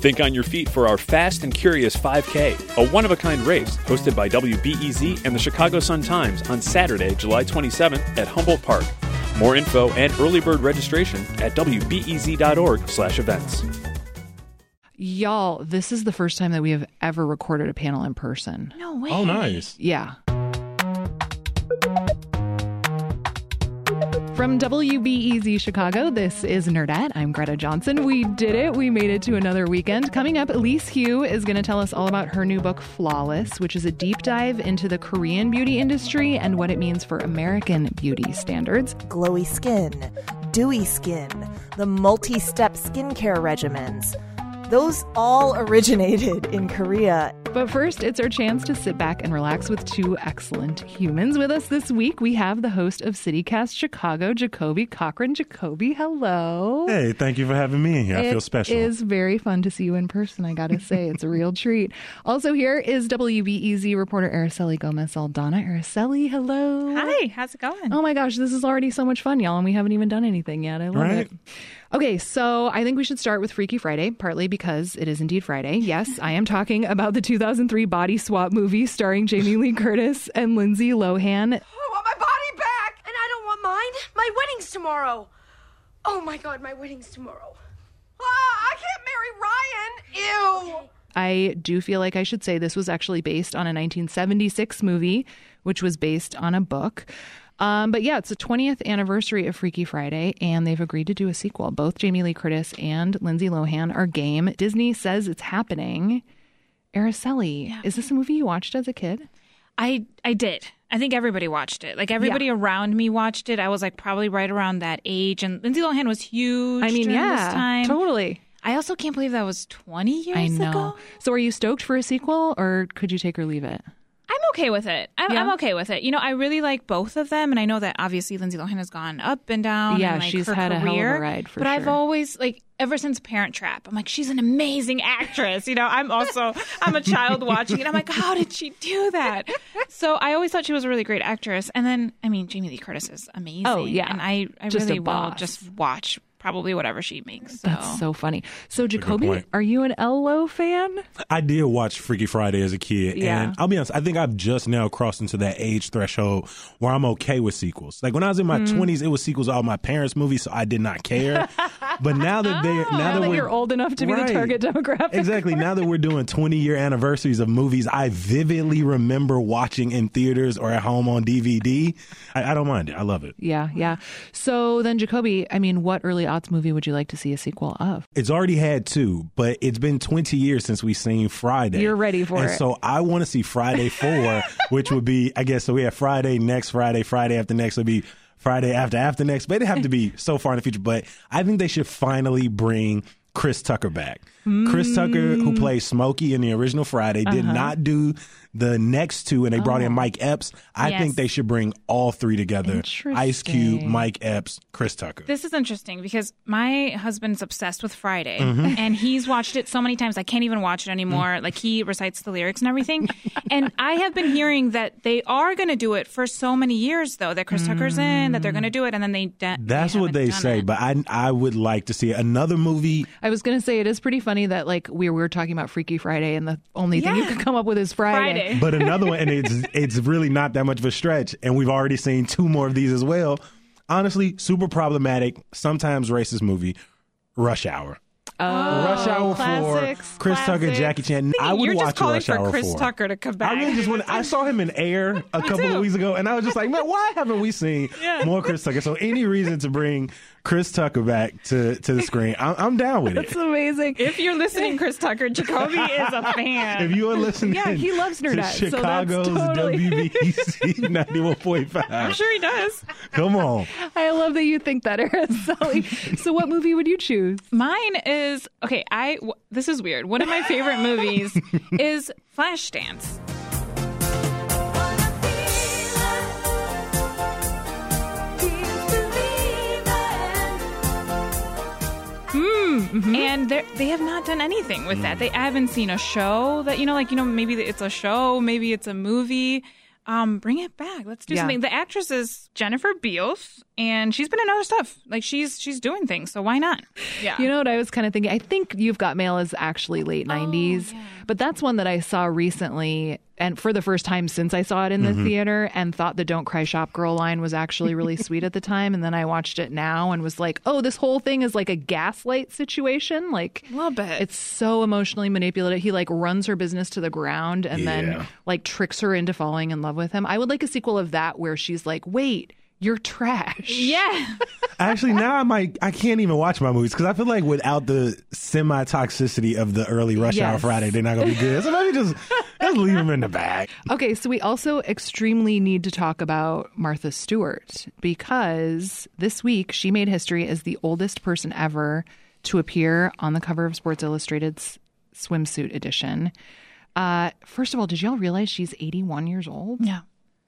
Think on your feet for our Fast and Curious 5K, a one of a kind race hosted by WBEZ and the Chicago Sun Times on Saturday, July 27th at Humboldt Park. More info and early bird registration at wbez.org/events. Y'all, this is the first time that we have ever recorded a panel in person. No way. Oh, nice. Yeah. From WBEZ Chicago, this is Nerdette. I'm Greta Johnson. We did it. We made it to another weekend. Coming up, Elise Hu is going to tell us all about her new book, Flawless, which is a deep dive into the Korean beauty industry and what it means for American beauty standards. Glowy skin, dewy skin, the multi step skincare regimens. Those all originated in Korea. But first, it's our chance to sit back and relax with two excellent humans. With us this week, we have the host of CityCast Chicago, Jacoby Cochran. Jacoby, hello. Hey, thank you for having me in here. I feel special. It is very fun to see you in person, I gotta say. It's a real treat. Also, here is WBEZ reporter Araceli Gomez Aldana. Araceli, hello. Hi, how's it going? Oh my gosh, this is already so much fun, y'all, and we haven't even done anything yet. I love Right? it. Okay, so I think we should start with Freaky Friday, partly because it is indeed Friday. Yes, I am talking about the 2003 body swap movie starring Jamie Lee Curtis and Lindsay Lohan. I want my body back! And I don't want mine. My wedding's tomorrow. Oh my god, my wedding's tomorrow. Ah, I can't marry Ryan! Ew! I do feel like I should say this was actually based on a 1976 movie, which was based on a book. Um, but yeah, it's the 20th anniversary of Freaky Friday, and they've agreed to do a sequel. Both Jamie Lee Curtis and Lindsay Lohan are game. Disney says it's happening. Araceli, is this a movie you watched as a kid? I I did. I think everybody watched it. Like everybody around me watched it. I was like probably right around that age, and Lindsay Lohan was huge. I mean, yeah, this time. totally. I also can't believe that was twenty years I know. ago. So, are you stoked for a sequel, or could you take or leave it? I'm okay with it. I'm, Yeah? I'm okay with it. You know, I really like both of them, and I know that obviously Lindsay Lohan has gone up and down. Yeah, in, like, she's had a hell of a ride, for but I've always like ever since Parent Trap. I'm like, she's an amazing actress. You know, I'm also I'm a child watching it. I'm like, how did she do that? So I always thought she was a really great actress. And then, I mean, Jamie Lee Curtis is oh, amazing. Oh, yeah. and I I Just really will just watch probably whatever she makes. So. That's so funny. So, Jacoby, are you an Ello fan? I did watch Freaky Friday as a kid, Yeah. and I'll be honest, I think I've just now crossed into that age threshold where I'm okay with sequels. Like when I was in my Mm. 20s, it was sequels of all my parents' movies, so I did not care. but now that they now, Oh, Now that we're- you're old enough to be the target demographic. Exactly. Now that we're doing 20 year anniversaries of movies I vividly remember watching in theaters or at home on DVD, I, I don't mind it. I love it. Yeah, yeah. So then, Jacoby, I mean, what early aughts movie would you like to see a sequel of? It's already had two, but it's been 20 years since we've seen Friday. You're ready for and it. so I want to see Friday 4, which would be, I guess, so we have Friday, next Friday, Friday after next would be Friday after after next. But it'd have to be so far in the future. But I think they should finally bring Chris Tucker back. Chris Tucker, Mm. who plays Smokey in the original Friday, did Uh-huh. not do the next two, and they brought Oh. in Mike Epps. I Yes. think they should bring all three together Ice Cube, Mike Epps, Chris Tucker. This is interesting because my husband's obsessed with Friday Mhm. and he's watched it so many times I can't even watch it anymore. Like he recites the lyrics and everything. and I have been hearing that they are going to do it for so many years though that Chris Tucker's in that they're going to do it and then they de- That's what they say, but I I would like to see another movie. I was going to say it is pretty funny that like we were talking about Freaky Friday, and the only thing you Yeah. could come up with is Friday. But another one, and it's it's really not that much of a stretch, and we've already seen two more of these as well. Honestly, super problematic, sometimes racist movie, Rush Hour. Oh, Rush Hour classics, for Chris Tucker, classics. Jackie Chan. I would You're watch just calling Rush for Hour Chris 4. Tucker to come back. I really just want. I saw him in Air a couple too. of weeks ago, and I was just like, man, why haven't we seen Yeah. more Chris Tucker? So any reason to bring Chris Tucker back to to the screen, I'm, I'm down with it. That's amazing. If you're listening, Chris Tucker, Jacoby is a fan. If you are listening, Yeah, he loves to Nerdette, so that's Chicago's totally- WBEZ ninety one I'm sure he does. Come on, I love that you think that, Araceli. so, what movie would you choose? Mine is is okay. I w- this is weird. One of my favorite movies is Flashdance. Hmm, mm-hmm. and they have not done anything with mm. that. They I haven't seen a show that you know, like you know, maybe it's a show, maybe it's a movie. Um, bring it back. Let's do yeah. something. The actress is Jennifer Beals, and she's been in other stuff. Like she's she's doing things, so why not? Yeah. You know what I was kind of thinking? I think You've Got Mail is actually late 90s, but that's one that I saw recently and for the first time since I saw it in the mm-hmm. theater and thought the Don't Cry Shop Girl line was actually really sweet at the time. And then I watched it now and was like, oh, this whole thing is like a gaslight situation. Like, a little bit. it's so emotionally manipulative. He like runs her business to the ground and Yeah. then like tricks her into falling in love with him. I would like a sequel of that where she's like, wait, you're trash. yeah. Actually, now I might I can't even watch my movies because I feel like without the semi toxicity of the early Rush Hour Friday, they're not gonna be good. So maybe just just leave them in the bag. Okay, so we also extremely need to talk about Martha Stewart because this week she made history as the oldest person ever to appear on the cover of Sports Illustrated's swimsuit edition. Uh, first of all, did y'all realize she's 81 years old? No.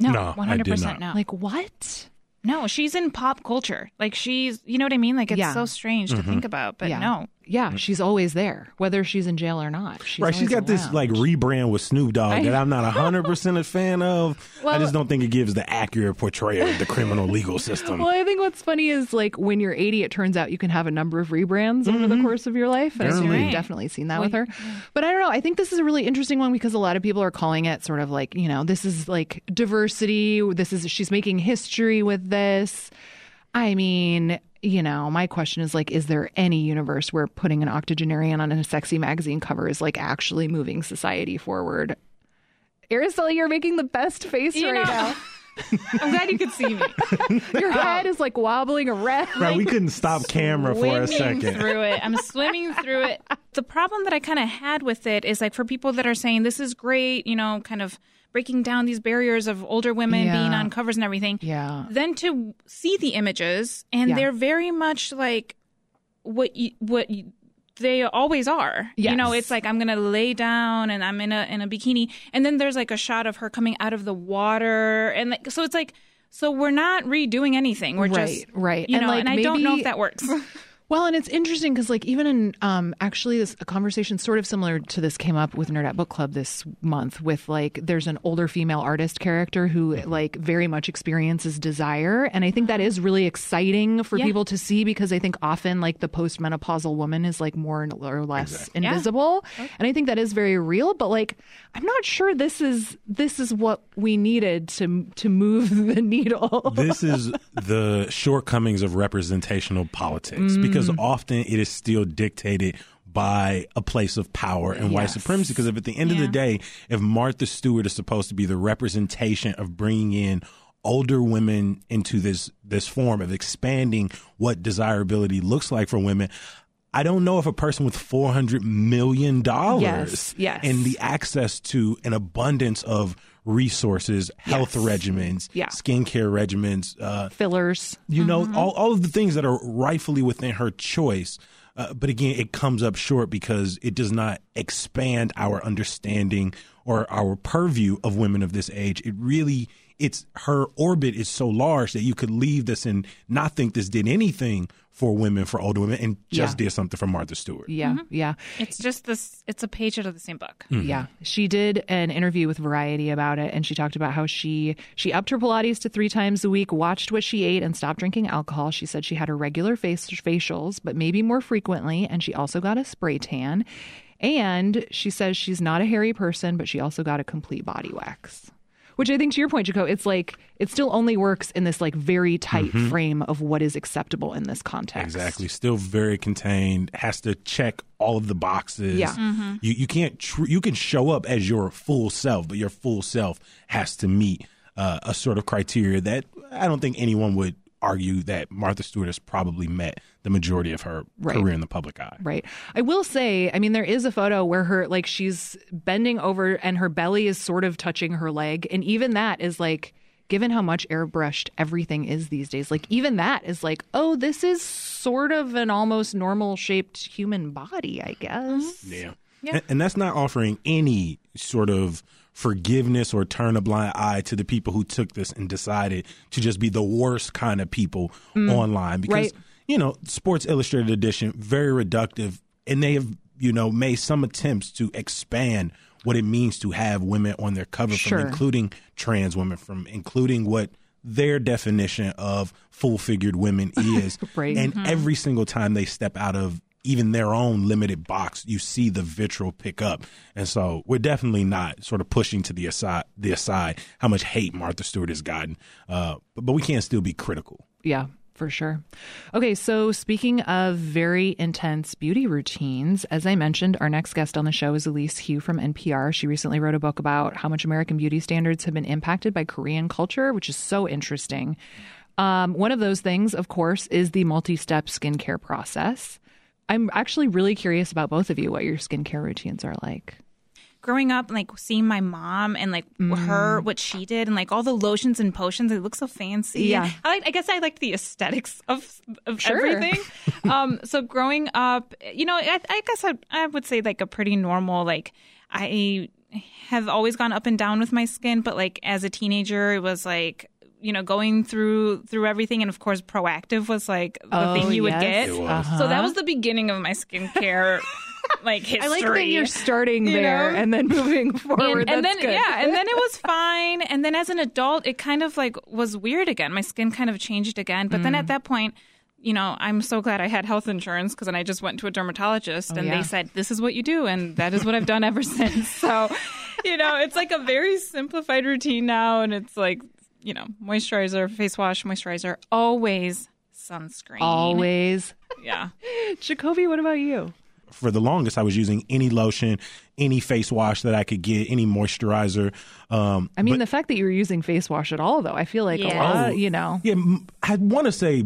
No, No, I one hundred did percent not. no. Like what? No, she's in pop culture. Like she's, you know what I mean? Like it's Yeah. so strange to mm-hmm. think about, but yeah. no. Yeah, mm. she's always there, whether she's in jail or not. She's right, she's always got this like rebrand with Snoop Dogg that I'm not hundred percent a fan of. I just don't think it gives the accurate portrayal of the criminal legal system. Well, I think what's funny is like when you're 80, it turns out you can have a number of rebrands over the mm-hmm. course of your life. And I think Apparently. we've definitely seen that with her. But I don't know. I think this is a really interesting one because a lot of people are calling it sort of like, you know, this is like diversity. This is, she's making history with this. I mean, you know, my question is like, is there any universe where putting an octogenarian on a sexy magazine cover is like actually moving society forward? Araceli, you're making the best face You right know- now. I'm glad you could see me. Your head is like wobbling around. right, we couldn't stop camera for a swimming second. through it. I'm swimming through it. The problem that I kind of had with it is like for people that are saying this is great, you know, kind of breaking down these barriers of older women Yeah. being on covers and everything. Yeah. Then to see the images and Yeah. they're very much like what you, what you, they always are. You know, it's like I'm gonna lay down and I'm in a in a bikini, and then there's like a shot of her coming out of the water, and like so it's like so we're not redoing anything. We're Right, just right. You And, know, like, and I don't know if that works. Well, and it's interesting because, like, even in um, actually, this a conversation sort of similar to this came up with Nerdette Book Club this month. With like, there's an older female artist character who like very much experiences desire, and I think that is really exciting for Yeah. people to see because I think often like the postmenopausal woman is like more or less Yeah. invisible, and I think that is very real. But like, I'm not sure this is this is what we needed to to move the needle. this is the shortcomings of representational politics because Mm. often it is still dictated by a place of power and white supremacy. Because if at the end of the day, if Martha Stewart is supposed to be the representation of bringing in older women into this this form of expanding what desirability looks like for women. I don't know if a person with four hundred million dollars Yes, yes. and the access to an abundance of resources, health Yes. regimens, Yeah. skincare regimens, uh, Fillers. you know, Mm-hmm. all, all of the things that are rightfully within her choice. Uh, but again, it comes up short because it does not expand our understanding or our purview of women of this age. It really, it's her orbit is so large that you could leave this and not think this did anything for women, for older women, and just Yeah. did something for Martha Stewart. Yeah, mm-hmm. yeah. It's just this. It's a page out of the same book. Mm-hmm. Yeah, she did an interview with Variety about it, and she talked about how she she upped her Pilates to three times a week, watched what she ate, and stopped drinking alcohol. She said she had her regular face facials, but maybe more frequently, and she also got a spray tan. And she says she's not a hairy person, but she also got a complete body wax. Which I think, to your point, Jaco, it's like it still only works in this like very tight frame of what is acceptable in this context. Exactly. Still very contained. Has to check all of the boxes. Yeah. You you can't tr- you can show up as your full self, but your full self has to meet uh, a sort of criteria that I don't think anyone would argue that Martha Stewart has probably met the majority of her Right. career in the public eye. Right. I will say, I mean, there is a photo where her, like, she's bending over and her belly is sort of touching her leg. And even that is like, given how much airbrushed everything is these days, like, even that is like, oh, this is sort of an almost normal shaped human body, I guess. Mm-hmm. Yeah. And, and that's not offering any sort of forgiveness or turn a blind eye to the people who took this and decided to just be the worst kind of people mm. online because right. You know Sports Illustrated edition very reductive and they have you know made some attempts to expand what it means to have women on their cover, Sure. from including trans women, from including what their definition of full figured women is. Right. And every single time they step out of even their own limited box, you see the vitriol pick up. And so we're definitely not sort of pushing to the aside, the aside how much hate Martha Stewart has gotten. Uh, but, but we can't still be critical. Yeah, for sure. Okay, so speaking of very intense beauty routines, as I mentioned, our next guest on the show is Elise Hu from NPR. She recently wrote a book about how much American beauty standards have been impacted by Korean culture, which is so interesting. Um, one of those things, of course, is the multi step skincare process. I'm actually really curious about both of you, what your skincare routines are like. Growing up, like seeing my mom and like her what she did, and like all the lotions and potions, it looks so fancy. Yeah. I like. I guess I liked the aesthetics of of Sure. everything. um, so growing up, you know, I, I guess I, I would say like a pretty normal. Like I have always gone up and down with my skin, but like as a teenager, it was like. You know, going through through everything, and of course, Proactiv was like the Oh, thing you would get. It was. So that was the beginning of my skincare, like history. I like that you're starting You there know? and then moving forward. and, and then good. yeah and then it was fine and then as an adult it kind of like was weird again my skin kind of changed again but Mm. then at that point you know i'm so glad i had health insurance because then i just went to a dermatologist and Oh, yeah. they said this is what you do and that is what i've done ever since so you know it's like a very simplified routine now and it's like you know moisturizer face wash moisturizer always sunscreen Always. yeah Jacoby, what about you? For the longest, I was using any lotion, any face wash that I could get, any moisturizer. Um, I mean, the fact that you were using face wash at all, though, I feel like a Yeah. lot, you know. Yeah, I want to say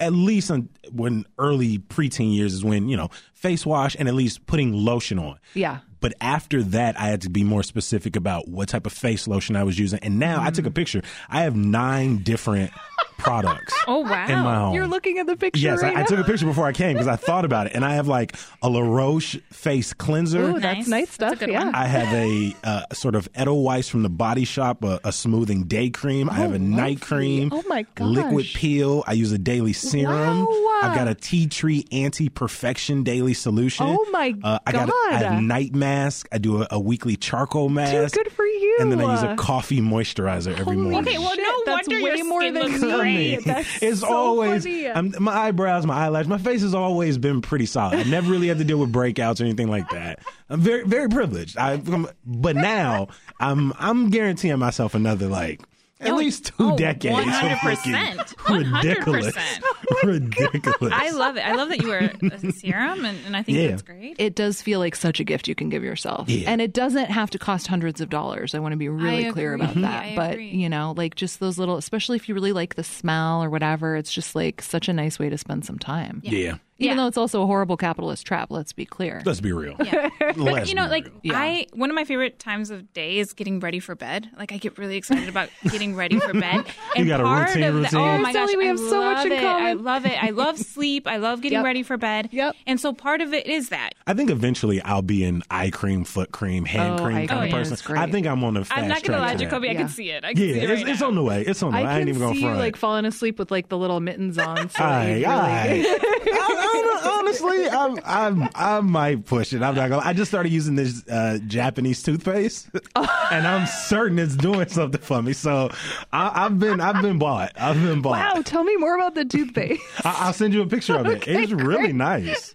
at least on, when early preteen years is when you know face wash and at least putting lotion on. Yeah. But after that, I had to be more specific about what type of face lotion I was using. And now I took a Mm. picture. I have nine different products oh wow in my home. You're looking at the picture Yes, right I, I took a picture before I came because I thought about it. And I have like a La Roche face cleanser. Ooh, that's Nice. nice That's a stuff. good yeah. one. I have a uh, sort of Edelweiss from the Body Shop, a, a smoothing day cream. Oh, I have a night cream. Oh, my Liquid peel. I use a daily serum. Wow. I've got a tea tree anti perfection daily solution. Oh, my uh, I got. A, I have night mask. I do a, a weekly charcoal mask. good for you. And then I use a coffee moisturizer every morning. Okay, well, Shit, no that's wonder way your more than looks me. great. That's it's so always funny. I'm, my eyebrows, my eyelash, my face has always been pretty solid. I never really had to deal with breakouts or anything like that. I'm very very privileged. I, but now I'm I'm guaranteeing myself another like at Oh, least two oh, decades 100%. looking ridiculous, 100%. ridiculous. I love it. I love that you wear a serum, and, and I think Yeah. that's great. It does feel like such a gift you can give yourself. Yeah. And it doesn't have to cost hundreds of dollars. I want to be really I clear agree. about that. I but, agree. you know, like just those little, especially if you really like the smell or whatever, it's just like such a nice way to spend some time. yeah. Even Yeah. though it's also a horrible capitalist trap, let's be clear. Let's be real. Yeah. Let's you know, like real. I one of my favorite times of day is getting ready for bed. Like I get really excited about getting ready for bed. And got a part routine, of the, routine? oh my gosh, Silly, we I have so much in it. common. I love it. I love sleep. I love getting Yep. ready for bed. Yep. And so part of it is that. I think eventually I'll be an eye cream, foot cream, hand Oh, cream eye kind cream of is person. great. I think I'm on a fast I'm not gonna lie, track to that. Jacoby. I can see it. I can Yeah, see it it's, right it's now. on the way. It's on the way. I I, ain't can even gonna see you like falling asleep with like the little mittens on. So Aye, aye. Really- I, I, honestly, I'm, I'm, I might push it. I'm not gonna. I just started using this uh, Japanese toothpaste, and I'm certain it's doing something for me. So I, I've been, I've been bought. I've been bought. Wow, tell me more about the toothpaste. I, I'll send you a picture of it. It's really nice.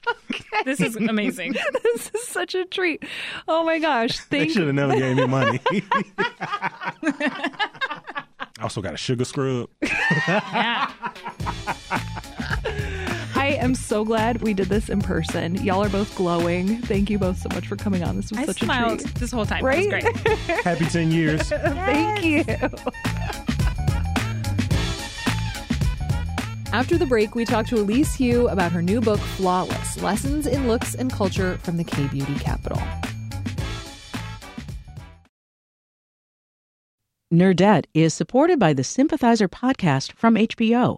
This is amazing. this is such a treat. Oh my gosh. They should have never gave me money. I also got a sugar scrub. yeah. I am so glad we did this in person. Y'all are both glowing. Thank you both so much for coming on. This was I such smiled a treat. this whole time. Right? It was great. Happy ten years. Thank you. After the break, we talked to Elise Hu about her new book, Flawless Lessons in Looks and Culture from the K Beauty Capital. Nerdette is supported by the Sympathizer podcast from HBO.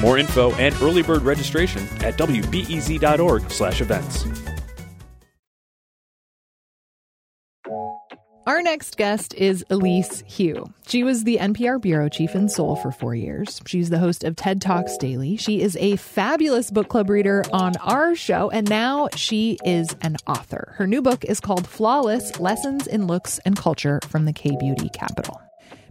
More info and early bird registration at wbez.org/events. Our next guest is Elise Hu. She was the NPR bureau chief in Seoul for four years. She's the host of TED Talks Daily. She is a fabulous book club reader on our show, and now she is an author. Her new book is called Flawless Lessons in Looks and Culture from the K Beauty Capital.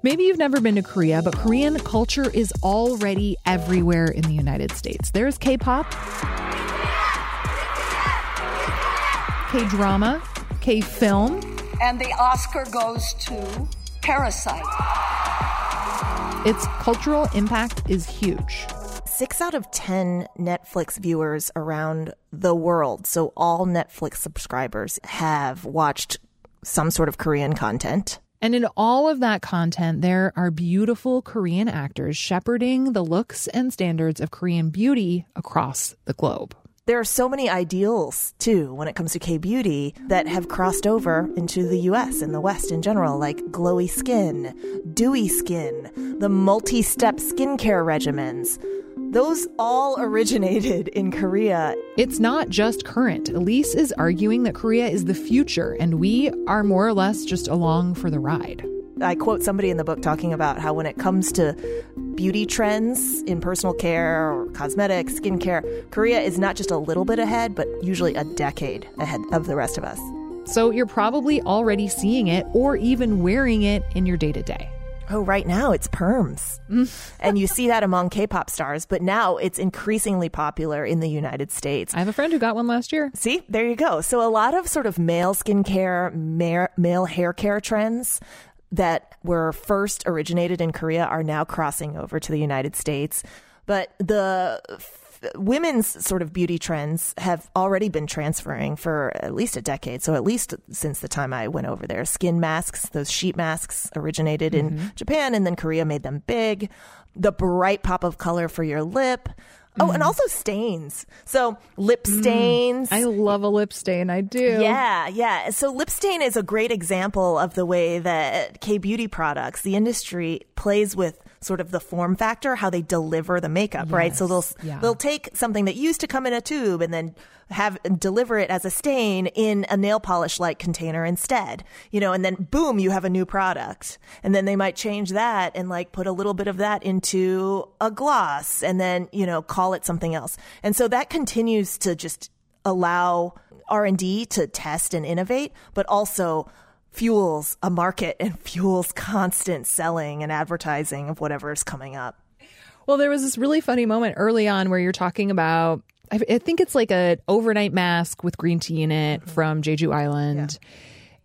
Maybe you've never been to Korea, but Korean culture is already everywhere in the United States. There's K pop, K drama, K film and the Oscar goes to Parasite. Its cultural impact is huge. Six out of 10 Netflix viewers around the world, so all Netflix subscribers, have watched some sort of Korean content. And in all of that content, there are beautiful Korean actors shepherding the looks and standards of Korean beauty across the globe there are so many ideals too when it comes to K beauty that have crossed over into the US and the West in general, like glowy skin, dewy skin, the multi step skincare regimens. Those all originated in Korea. It's not just current. Elise is arguing that Korea is the future, and we are more or less just along for the ride. I quote somebody in the book talking about how when it comes to beauty trends in personal care or cosmetics, skincare, Korea is not just a little bit ahead, but usually a decade ahead of the rest of us. So you're probably already seeing it or even wearing it in your day to day. Oh, right now it's perms. Mm. and you see that among K pop stars, but now it's increasingly popular in the United States. I have a friend who got one last year. See, there you go. So a lot of sort of male skincare, male hair care trends that were first originated in Korea are now crossing over to the United States. But the f- women's sort of beauty trends have already been transferring for at least a decade. So, at least since the time I went over there, skin masks, those sheet masks originated mm-hmm. in Japan and then Korea made them big. The bright pop of color for your lip. Oh, and mm. also stains. So lip mm. stains. I love a lip stain. I do. Yeah, yeah. So lip stain is a great example of the way that K beauty products, the industry plays with sort of the form factor, how they deliver the makeup, yes. right? So they'll yeah. they'll take something that used to come in a tube and then have deliver it as a stain in a nail polish like container instead. You know, and then boom, you have a new product. And then they might change that and like put a little bit of that into a gloss and then, you know, call it something else. And so that continues to just allow R&D to test and innovate, but also fuels a market and fuels constant selling and advertising of whatever is coming up. Well, there was this really funny moment early on where you're talking about I, think it's like a overnight mask with green tea in it mm-hmm. from Jeju Island. Yeah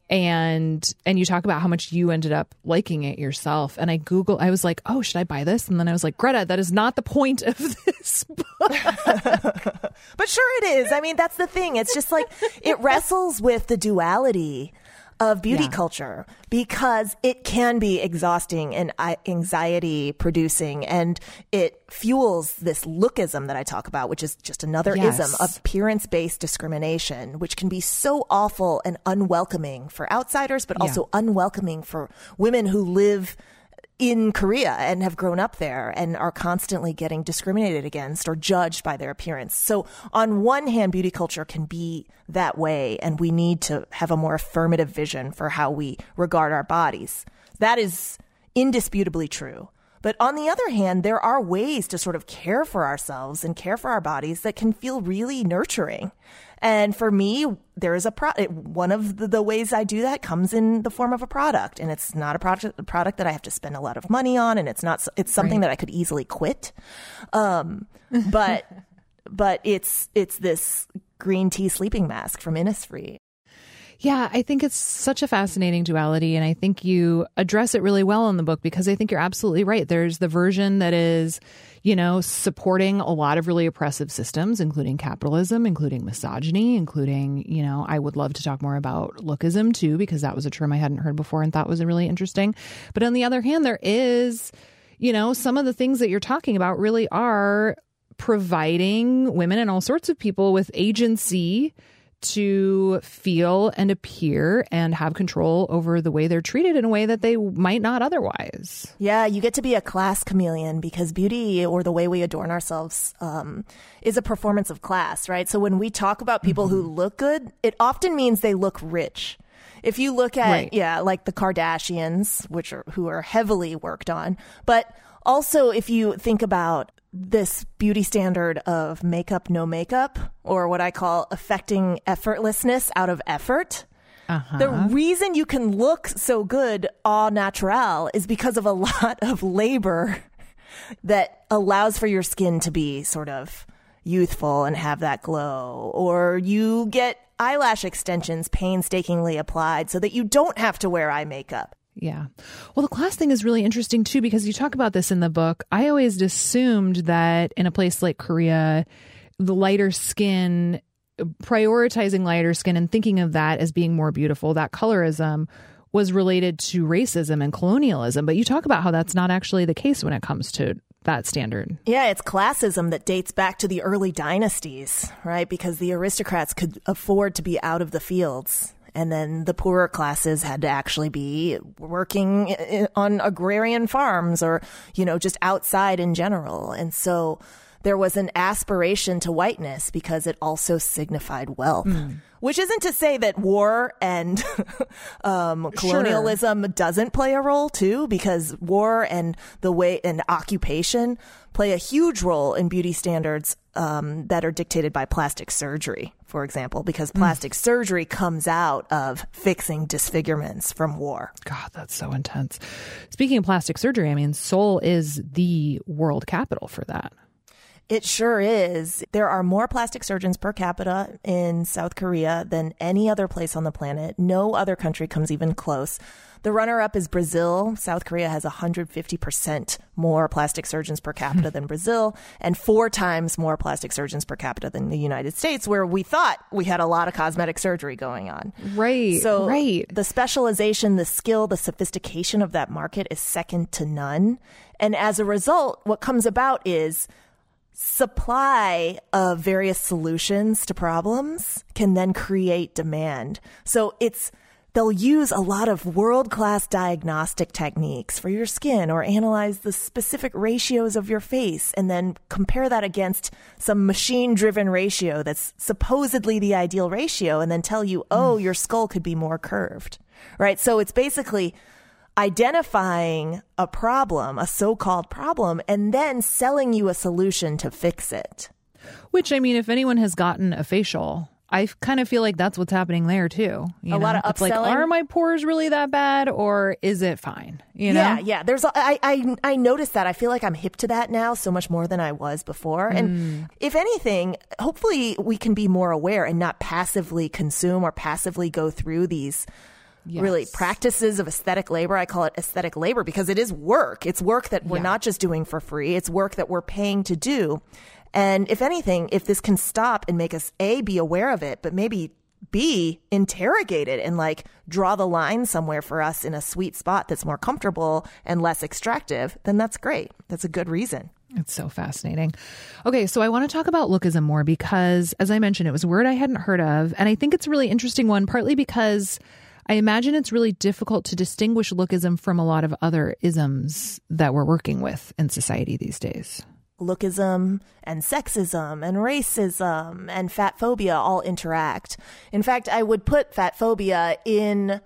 and and you talk about how much you ended up liking it yourself and i google i was like oh should i buy this and then i was like greta that is not the point of this book but sure it is i mean that's the thing it's just like it wrestles with the duality of beauty yeah. culture because it can be exhausting and uh, anxiety producing and it fuels this lookism that I talk about, which is just another yes. ism, appearance based discrimination, which can be so awful and unwelcoming for outsiders, but also yeah. unwelcoming for women who live in Korea and have grown up there and are constantly getting discriminated against or judged by their appearance. So on one hand, beauty culture can be that way and we need to have a more affirmative vision for how we regard our bodies. That is indisputably true. But on the other hand, there are ways to sort of care for ourselves and care for our bodies that can feel really nurturing. And for me, there is a pro. One of the, the, ways I do that comes in the form of a product, and it's not a product a product that I have to spend a lot of money on, and it's not. It's something right. that I could easily quit. Um, but but it's it's this green tea sleeping mask from Innisfree. Yeah, I think it's such a fascinating duality. And I think you address it really well in the book because I think you're absolutely right. There's the version that is, you know, supporting a lot of really oppressive systems, including capitalism, including misogyny, including, you know, I would love to talk more about lookism too, because that was a term I hadn't heard before and thought was really interesting. But on the other hand, there is, you know, some of the things that you're talking about really are providing women and all sorts of people with agency to feel and appear and have control over the way they're treated in a way that they might not otherwise. Yeah, you get to be a class chameleon because beauty or the way we adorn ourselves um, is a performance of class, right? So when we talk about people who look good, it often means they look rich. If you look at Right. yeah, like the Kardashians, which are who are heavily worked on, but also if you think about this beauty standard of makeup no makeup or what I call affecting effortlessness out of effort. Uh-huh. The reason you can look so good au natural is because of a lot of labor that allows for your skin to be sort of youthful and have that glow. Or you get eyelash extensions painstakingly applied so that you don't have to wear eye makeup. Yeah. Well, the class thing is really interesting too because you talk about this in the book. I always assumed that in a place like Korea, the lighter skin, prioritizing lighter skin and thinking of that as being more beautiful, that colorism was related to racism and colonialism. But you talk about how that's not actually the case when it comes to that standard. Yeah, it's classism that dates back to the early dynasties, right? Because the aristocrats could afford to be out of the fields. And then the poorer classes had to actually be working on agrarian farms or, you know, just outside in general. And so there was an aspiration to whiteness because it also signified wealth. Which isn't to say that war and um, colonialism doesn't play a role too, because war and the way and occupation play a huge role in beauty standards um, that are dictated by plastic surgery, for example, because plastic surgery comes out of fixing disfigurements from war. God, that's so intense. Speaking of plastic surgery, I mean, Seoul is the world capital for that. It sure is. There are more plastic surgeons per capita in South Korea than any other place on the planet. No other country comes even close. The runner up is Brazil. South Korea has 150% more plastic surgeons per capita hmm. than Brazil and four times more plastic surgeons per capita than the United States, where we thought we had a lot of cosmetic surgery going on. Right. So right. the specialization, the skill, the sophistication of that market is second to none. And as a result, what comes about is supply of various solutions to problems can then create demand. So it's they'll use a lot of world-class diagnostic techniques for your skin or analyze the specific ratios of your face and then compare that against some machine-driven ratio that's supposedly the ideal ratio and then tell you, "Oh, hmm. your skull could be more curved." Right? So it's basically identifying a problem, a so-called problem, and then selling you a solution to fix it. Which, I mean, if anyone has gotten a facial, I kind of feel like that's what's happening there too. You A know? lot of It's like, upselling. are my pores really that bad, or is it fine? You know? Yeah, yeah. There's a- I I I noticed that. I feel like I'm hip to that now so much more than I was before. Mm. And if anything, hopefully we can be more aware and not passively consume or passively go through these really practices of aesthetic labor. I call it aesthetic labor because it is work. It's work that we're Yeah. not just doing for free. It's work that we're paying to do. And if anything, if this can stop and make us A be aware of it, but maybe B, interrogate it and like draw the line somewhere for us in a sweet spot that's more comfortable and less extractive, then that's great. That's a good reason. It's so fascinating. Okay, so I want to talk about lookism more because, as I mentioned, it was a word I hadn't heard of. And I think it's a really interesting one, partly because I imagine it's really difficult to distinguish lookism from a lot of other isms that we're working with in society these days. Lookism and sexism and racism and fat phobia all interact. In fact, I would put fat phobia in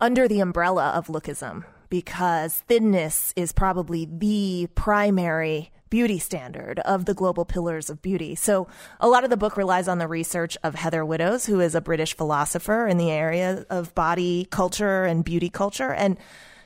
under the umbrella of lookism because thinness is probably the primary beauty standard of the global pillars of beauty. So a lot of the book relies on the research of Heather Widdows, who is a British philosopher in the area of body culture and beauty culture. And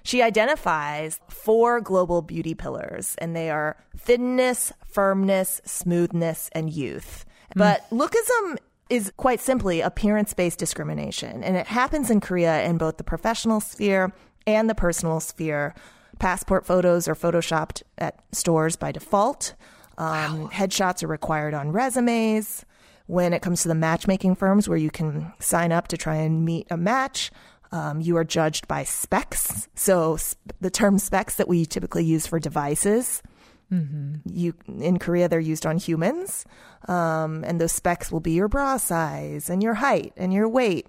she identifies four global beauty pillars, and they are thinness, firmness, smoothness, and youth. Hmm. But lookism is quite simply appearance based discrimination, and it happens in Korea in both the professional sphere and the personal sphere. Passport photos are photoshopped at stores by default. Um, Headshots are required on resumes. When it comes to the matchmaking firms where you can sign up to try and meet a match, um, you are judged by specs. So, s- the term specs that we typically use for devices You in Korea, they're used on humans, um, and those specs will be your bra size and your height and your weight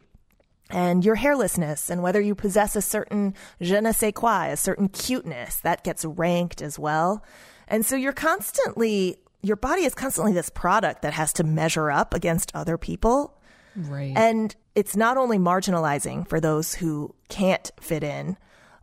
and your hairlessness and whether you possess a certain je ne sais quoi, a certain cuteness that gets ranked as well. And so you're constantly, your body is constantly this product that has to measure up against other people. Right. And it's not only marginalizing for those who can't fit in.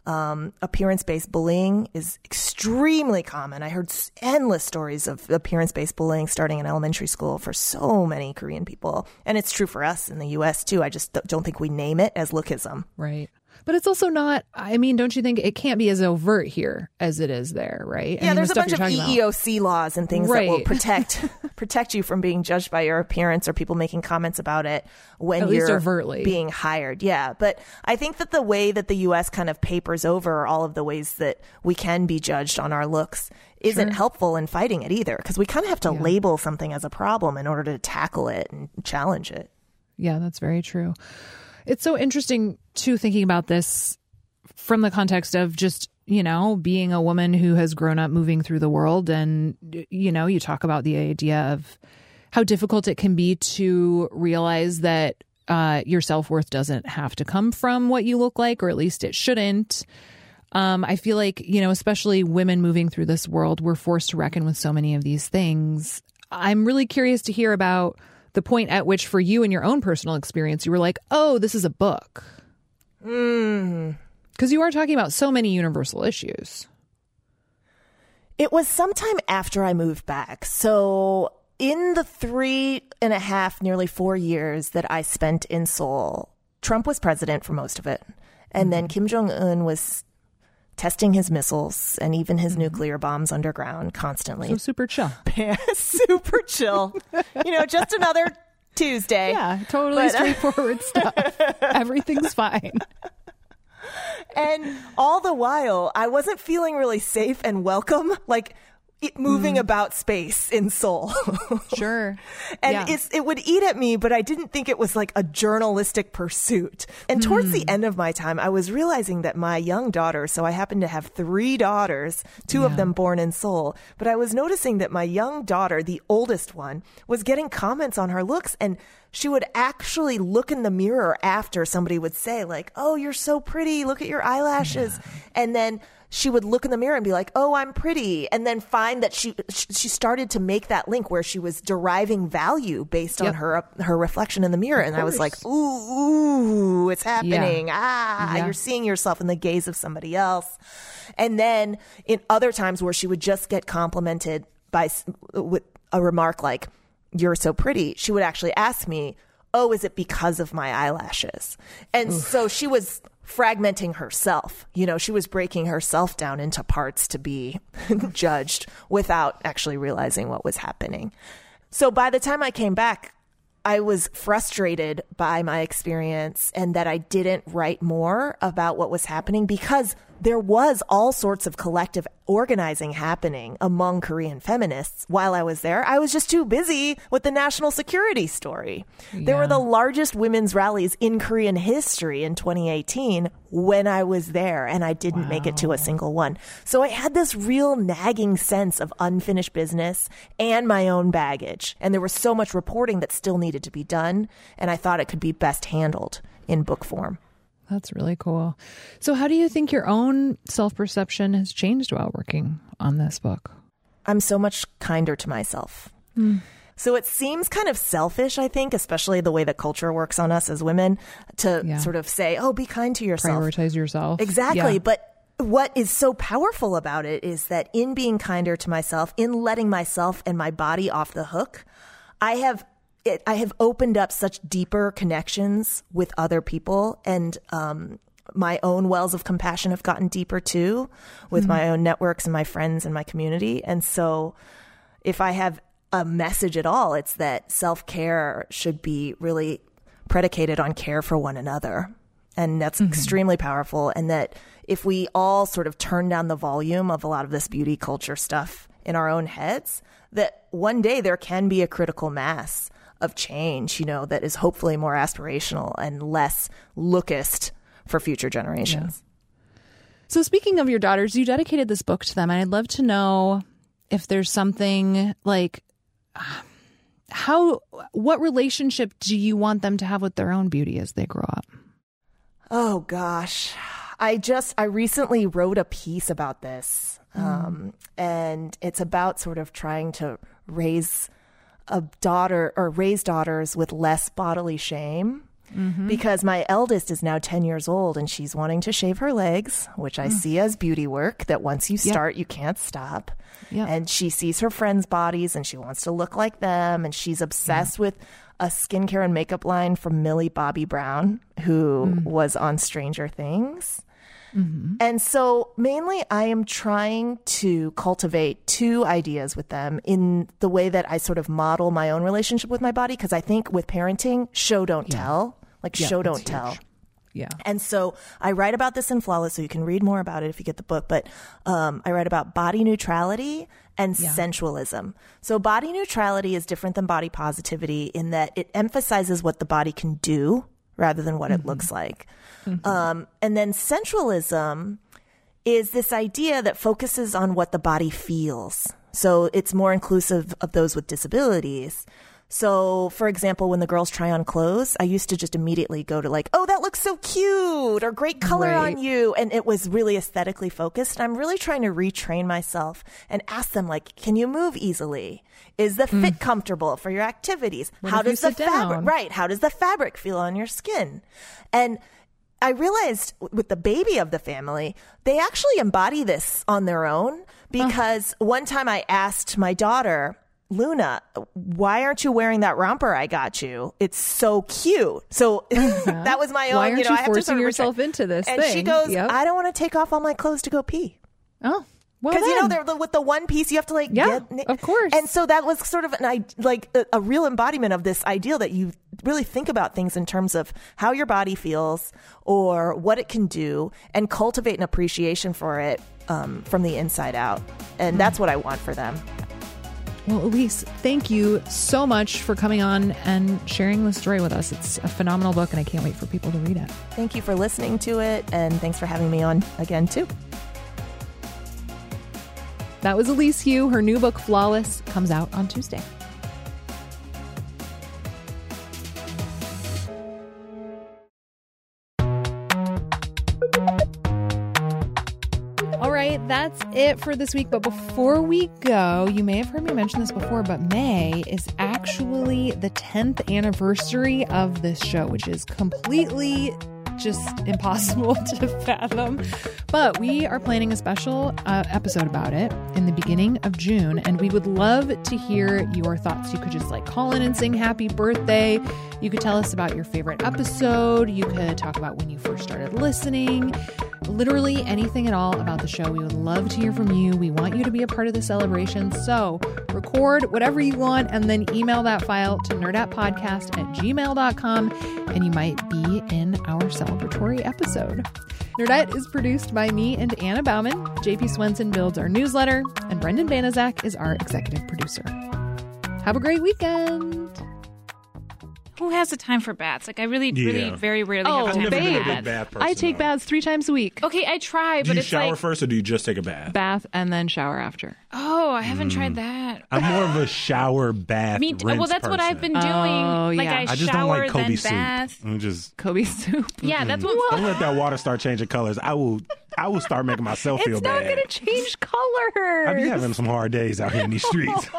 Um, appearance based bullying is extremely common. I heard endless stories of appearance based bullying starting in elementary school for so many Korean people. And it's true for us in the US too. I just don't think we name it as lookism. right. But it's also not, I mean, don't you think it can't be as overt here as it is there, right? I Yeah, mean, there's the a bunch of you're about. EEOC laws and things that will protect protect you from being judged by your appearance or people making comments about it when At you're overtly. being hired. Yeah, but I think that the way that the U.S. kind of papers over all of the ways that we can be judged on our looks isn't helpful in fighting it either, because we kind of have to label something as a problem in order to tackle it and challenge it. Yeah, that's very true. It's so interesting too thinking about this from the context of just, you know, being a woman who has grown up moving through the world and you know, you talk about the idea of how difficult it can be to realize that uh, your self worth doesn't have to come from what you look like, or at least it shouldn't. Um, I feel like, you know, especially women moving through this world, we're forced to reckon with so many of these things. I'm really curious to hear about the point at which, for you and your own personal experience, you were like, oh, this is a book. Hmm. Because you are talking about so many universal issues. It was sometime after I moved back. So, in the three and a half, nearly four years that I spent in Seoul, Trump was president for most of it. And then hmm. Kim Jong un was testing his missiles and even his nuclear bombs underground constantly. So super chill. Super chill. You know, just another Tuesday. Yeah, totally But, uh, straightforward stuff. Everything's fine. And all the while, I wasn't feeling really safe and welcome, like it, moving mm. about space in Seoul. Sure. and Yeah. it's, it would eat at me, but I didn't think it was like a journalistic pursuit. And towards the hmm. end of my time, I was realizing that my young daughter, so I happen to have three daughters, two of them born in Seoul, but I was noticing that my young daughter, the oldest one, was getting comments on her looks and she would actually look in the mirror after somebody would say like, "Oh, you're so pretty. Look at your eyelashes." And then she would look in the mirror and be like, "Oh, I'm pretty," and then find that she she started to make that link where she was deriving value based on her her reflection in the mirror, and I was like, "Ooh, ooh, it's happening! Ah, Yeah. you're seeing yourself in the gaze of somebody else." And then in other times where she would just get complimented by with a remark like, "You're so pretty," she would actually ask me, "Oh, is it because of my eyelashes?" And so she was fragmenting herself. You know, she was breaking herself down into parts to be judged without actually realizing what was happening. So by the time I came back, I was frustrated by my experience and that I didn't write more about what was happening because there was all sorts of collective organizing happening among Korean feminists while I was there. I was just too busy with the national security story. There were the largest women's rallies in Korean history in 2018 when I was there and I didn't make it to a single one. So I had this real nagging sense of unfinished business and my own baggage. And there was so much reporting that still needed to be done. And I thought it could be best handled in book form. That's really cool. So, how do you think your own self perception has changed while working on this book? I'm so much kinder to myself. Hmm. So it seems kind of selfish, I think, especially the way that culture works on us as women to Yeah. sort of say, oh, be kind to yourself. Prioritize yourself. Exactly. Yeah. But what is so powerful about it is that in being kinder to myself, in letting myself and my body off the hook, I have it, I have opened up such deeper connections with other people and um, my own wells of compassion have gotten deeper too with my own networks and my friends and my community. And so if I have a message at all, it's that self care should be really predicated on care for one another. And that's extremely powerful. And that if we all sort of turn down the volume of a lot of this beauty culture stuff in our own heads, that one day there can be a critical mass of change, you know, that is hopefully more aspirational and less lookist for future generations. So, speaking of your daughters, you dedicated this book to them, and I'd love to know if there's something like how what relationship do you want them to have with their own beauty as they grow up? Oh gosh. I just I recently wrote a piece about this. Um, and it's about sort of trying to raise a daughter or raise daughters with less bodily shame. Mm-hmm. Because my eldest is now 10 years old and she's wanting to shave her legs, which I mm. see as beauty work that once you start, you can't stop. Yep. And she sees her friends' bodies and she wants to look like them. And she's obsessed mm. with a skincare and makeup line from Millie Bobby Brown, who mm. was on Stranger Things. And so, mainly, I am trying to cultivate two ideas with them in the way that I sort of model my own relationship with my body. Because I think with parenting, show don't tell, like show don't tell. Yeah. And so I write about this in Flawless, so you can read more about it if you get the book. But um, I write about body neutrality and sensualism. So body neutrality is different than body positivity in that it emphasizes what the body can do rather than what it looks like. Um, and then sensualism is this idea that focuses on what the body feels. So it's more inclusive of those with disabilities. So, for example, when the girls try on clothes, I used to just immediately go to like, oh, that looks so cute or great color Right. on you. And it was really aesthetically focused. I'm really trying to retrain myself and ask them, like, can you move easily? Is the fit comfortable for your activities? How does the fabric, down? right? How does the fabric feel on your skin? And I realized with the baby of the family, they actually embody this on their own because one time I asked my daughter, Luna, why aren't you wearing that romper I got you? It's so cute. So uh-huh. that was my own. Why aren't you, know, you I have to forcing sort of yourself into this And she goes, Yep. I don't want to take off all my clothes to go pee. Oh. Well, Because you know they're with the one piece you have to like Yeah, get of course. and so that was sort of an like a, a real embodiment of this ideal that you really think about things in terms of how your body feels or what it can do and cultivate an appreciation for it um, from the inside out and Hmm. that's what i want for them Well, Elise, thank you so much for coming on and sharing this story with us. It's a phenomenal book, and I can't wait for people to read it. thank you for listening to it and thanks for having me on again too That was Elise Hu. Her new book, Flawless, comes out on Tuesday. All right, that's it for this week. But before we go, you may have heard me mention this before, but May is actually the 10th anniversary of this show, which is completely just impossible to fathom. But we are planning a special uh, episode about it in the beginning of June, and we would love to hear your thoughts. You could just like call in and sing happy birthday. You could tell us about your favorite episode. You could talk about when you first started listening. Literally anything at all about the show. We would love to hear from you. We want you to be a part of the celebration. So record whatever you want and then email that file to nerdettepodcast at gmail.com and you might be in our celebratory episode. Nerdette is produced by me and Anna Bauman. JP Swenson builds our newsletter, and Brendan Banaszak is our executive producer. Have a great weekend. Who has the time for baths? Like I really, Yeah. really, very rarely Oh, have time I've for a baths. bath person. I take though. baths three times a week. Okay, I try, Do but you it's shower like, first or do you just take a bath? Bath and then shower after. oh, I haven't Mm. tried that. I'm more of a shower bath. Me, t- rinse well, that's what I've been doing. Oh, like yeah. I, I just shower, don't like Kobe then soup. bath. I'm just Kobe soup. Yeah, that's what. don't let that water start changing colors. I will. I will start making myself feel bad. It's not going to change colors. I be having some hard days out here in these streets.